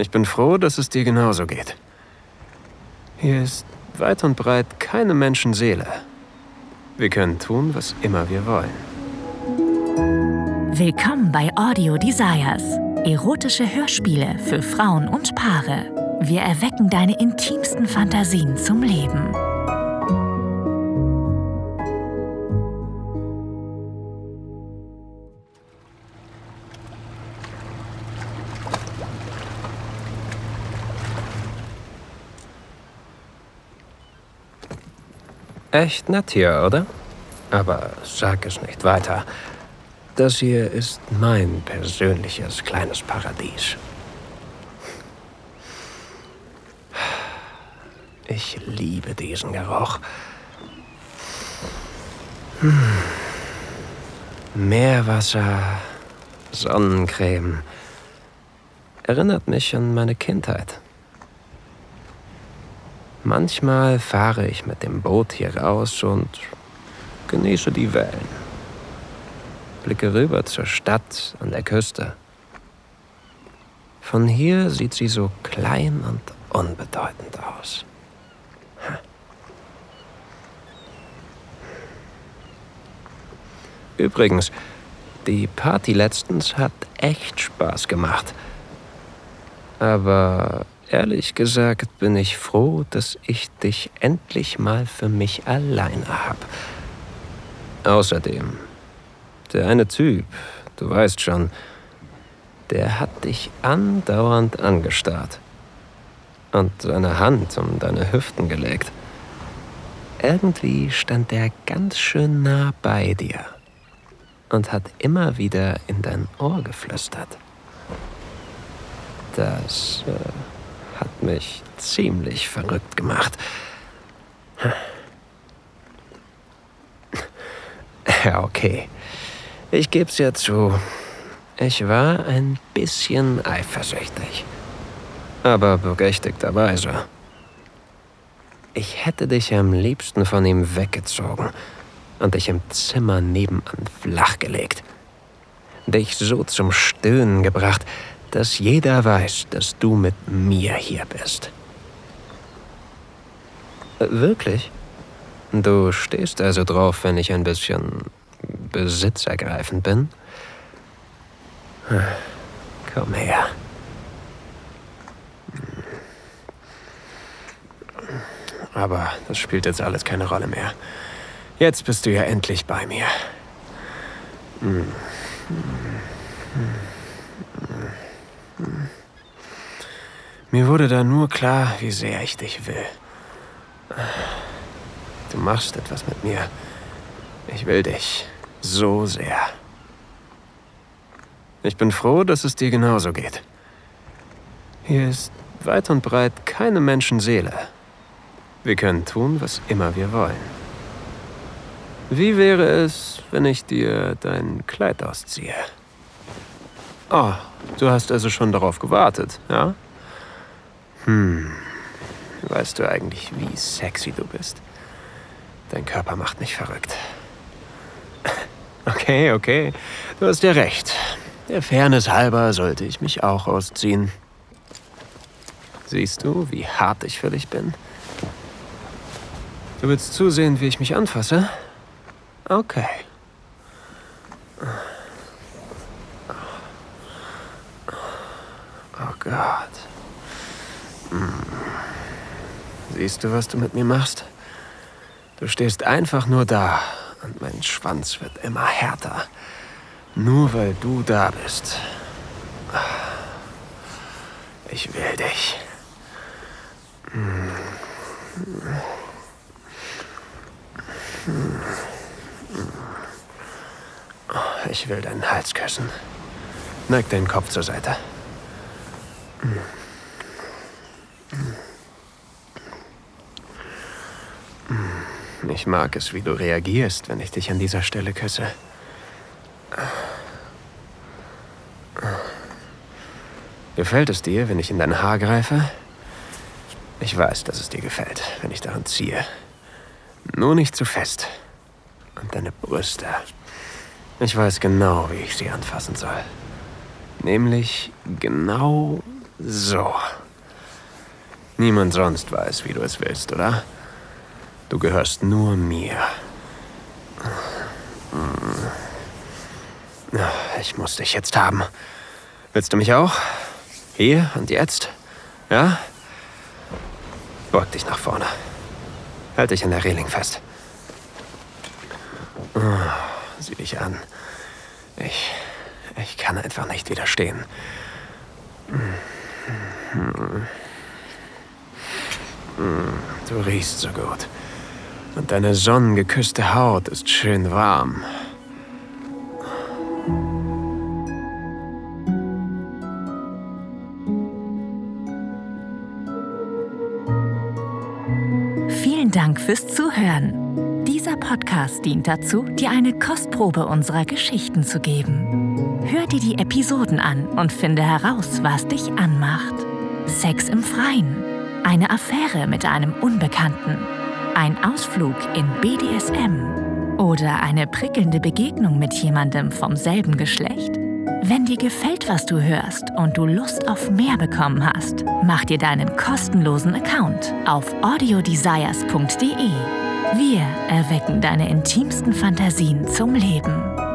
Ich bin froh, dass es dir genauso geht. Hier ist weit und breit keine Menschenseele. Wir können tun, was immer wir wollen. Willkommen bei Audio Desires. Erotische Hörspiele für Frauen und Paare. Wir erwecken deine intimsten Fantasien zum Leben. Echt nett hier, oder? Aber sag es nicht weiter. Das hier ist mein persönliches kleines Paradies. Ich liebe diesen Geruch. Hm. Meerwasser, Sonnencreme. Erinnert mich an meine Kindheit. Manchmal fahre ich mit dem Boot hier raus und genieße die Wellen. Blicke rüber zur Stadt an der Küste. Von hier sieht sie so klein und unbedeutend aus. Übrigens, die Party letztens hat echt Spaß gemacht. Aber Ehrlich gesagt bin ich froh, dass ich dich endlich mal für mich alleine hab. Außerdem, der eine Typ, du weißt schon, der hat dich andauernd angestarrt und seine Hand um deine Hüften gelegt. Irgendwie stand er ganz schön nah bei dir und hat immer wieder in dein Ohr geflüstert. Das äh, hat mich ziemlich verrückt gemacht. Ja, okay. Ich geb's ja zu. Ich war ein bisschen eifersüchtig. Aber berechtigterweise. Ich hätte dich am liebsten von ihm weggezogen und dich im Zimmer nebenan flachgelegt. Dich so zum Stöhnen gebracht, dass jeder weiß, dass du mit mir hier bist. Wirklich? Du stehst also drauf, wenn ich ein bisschen besitzergreifend bin? Komm her. Aber das spielt jetzt alles keine Rolle mehr. Jetzt bist du ja endlich bei mir. Hm. Hm. Mir wurde da nur klar, wie sehr ich dich will. Du machst etwas mit mir. Ich will dich so sehr. Ich bin froh, dass es dir genauso geht. Hier ist weit und breit keine Menschenseele. Wir können tun, was immer wir wollen. Wie wäre es, wenn ich dir dein Kleid ausziehe? Oh, du hast also schon darauf gewartet, ja? Hm. Weißt du eigentlich, wie sexy du bist? Dein Körper macht mich verrückt. Okay, okay. Du hast ja recht. Der Fairness halber sollte ich mich auch ausziehen. Siehst du, wie hart ich für dich bin? Du willst zusehen, wie ich mich anfasse? Okay. Gott. Siehst du, was du mit mir machst? Du stehst einfach nur da und mein Schwanz wird immer härter. Nur weil du da bist. Ich will dich. Ich will deinen Hals küssen. Neig deinen Kopf zur Seite. Ich mag es, wie du reagierst, wenn ich dich an dieser Stelle küsse. Gefällt es dir, wenn ich in dein Haar greife? Ich weiß, dass es dir gefällt, wenn ich daran ziehe. Nur nicht zu fest. Und deine Brüste. Ich weiß genau, wie ich sie anfassen soll. Nämlich genau So. Niemand sonst weiß, wie du es willst, oder? Du gehörst nur mir. Ich muss dich jetzt haben. Willst du mich auch? Hier und jetzt? Ja? Beug dich nach vorne. Halt dich an der Reling fest. Oh, sieh dich an. Ich. Ich kann einfach nicht widerstehen. Du riechst so gut. Und deine sonnengeküsste Haut ist schön warm. Vielen Dank fürs Zuhören. Dieser Podcast dient dazu, dir eine Kostprobe unserer Geschichten zu geben. Hör dir die Episoden an und finde heraus, was dich anmacht. Sex im Freien, eine Affäre mit einem Unbekannten, ein Ausflug in BDSM oder eine prickelnde Begegnung mit jemandem vom selben Geschlecht? Wenn dir gefällt, was du hörst und du Lust auf mehr bekommen hast, mach dir deinen kostenlosen Account auf audiodesires.de. Wir erwecken deine intimsten Fantasien zum Leben.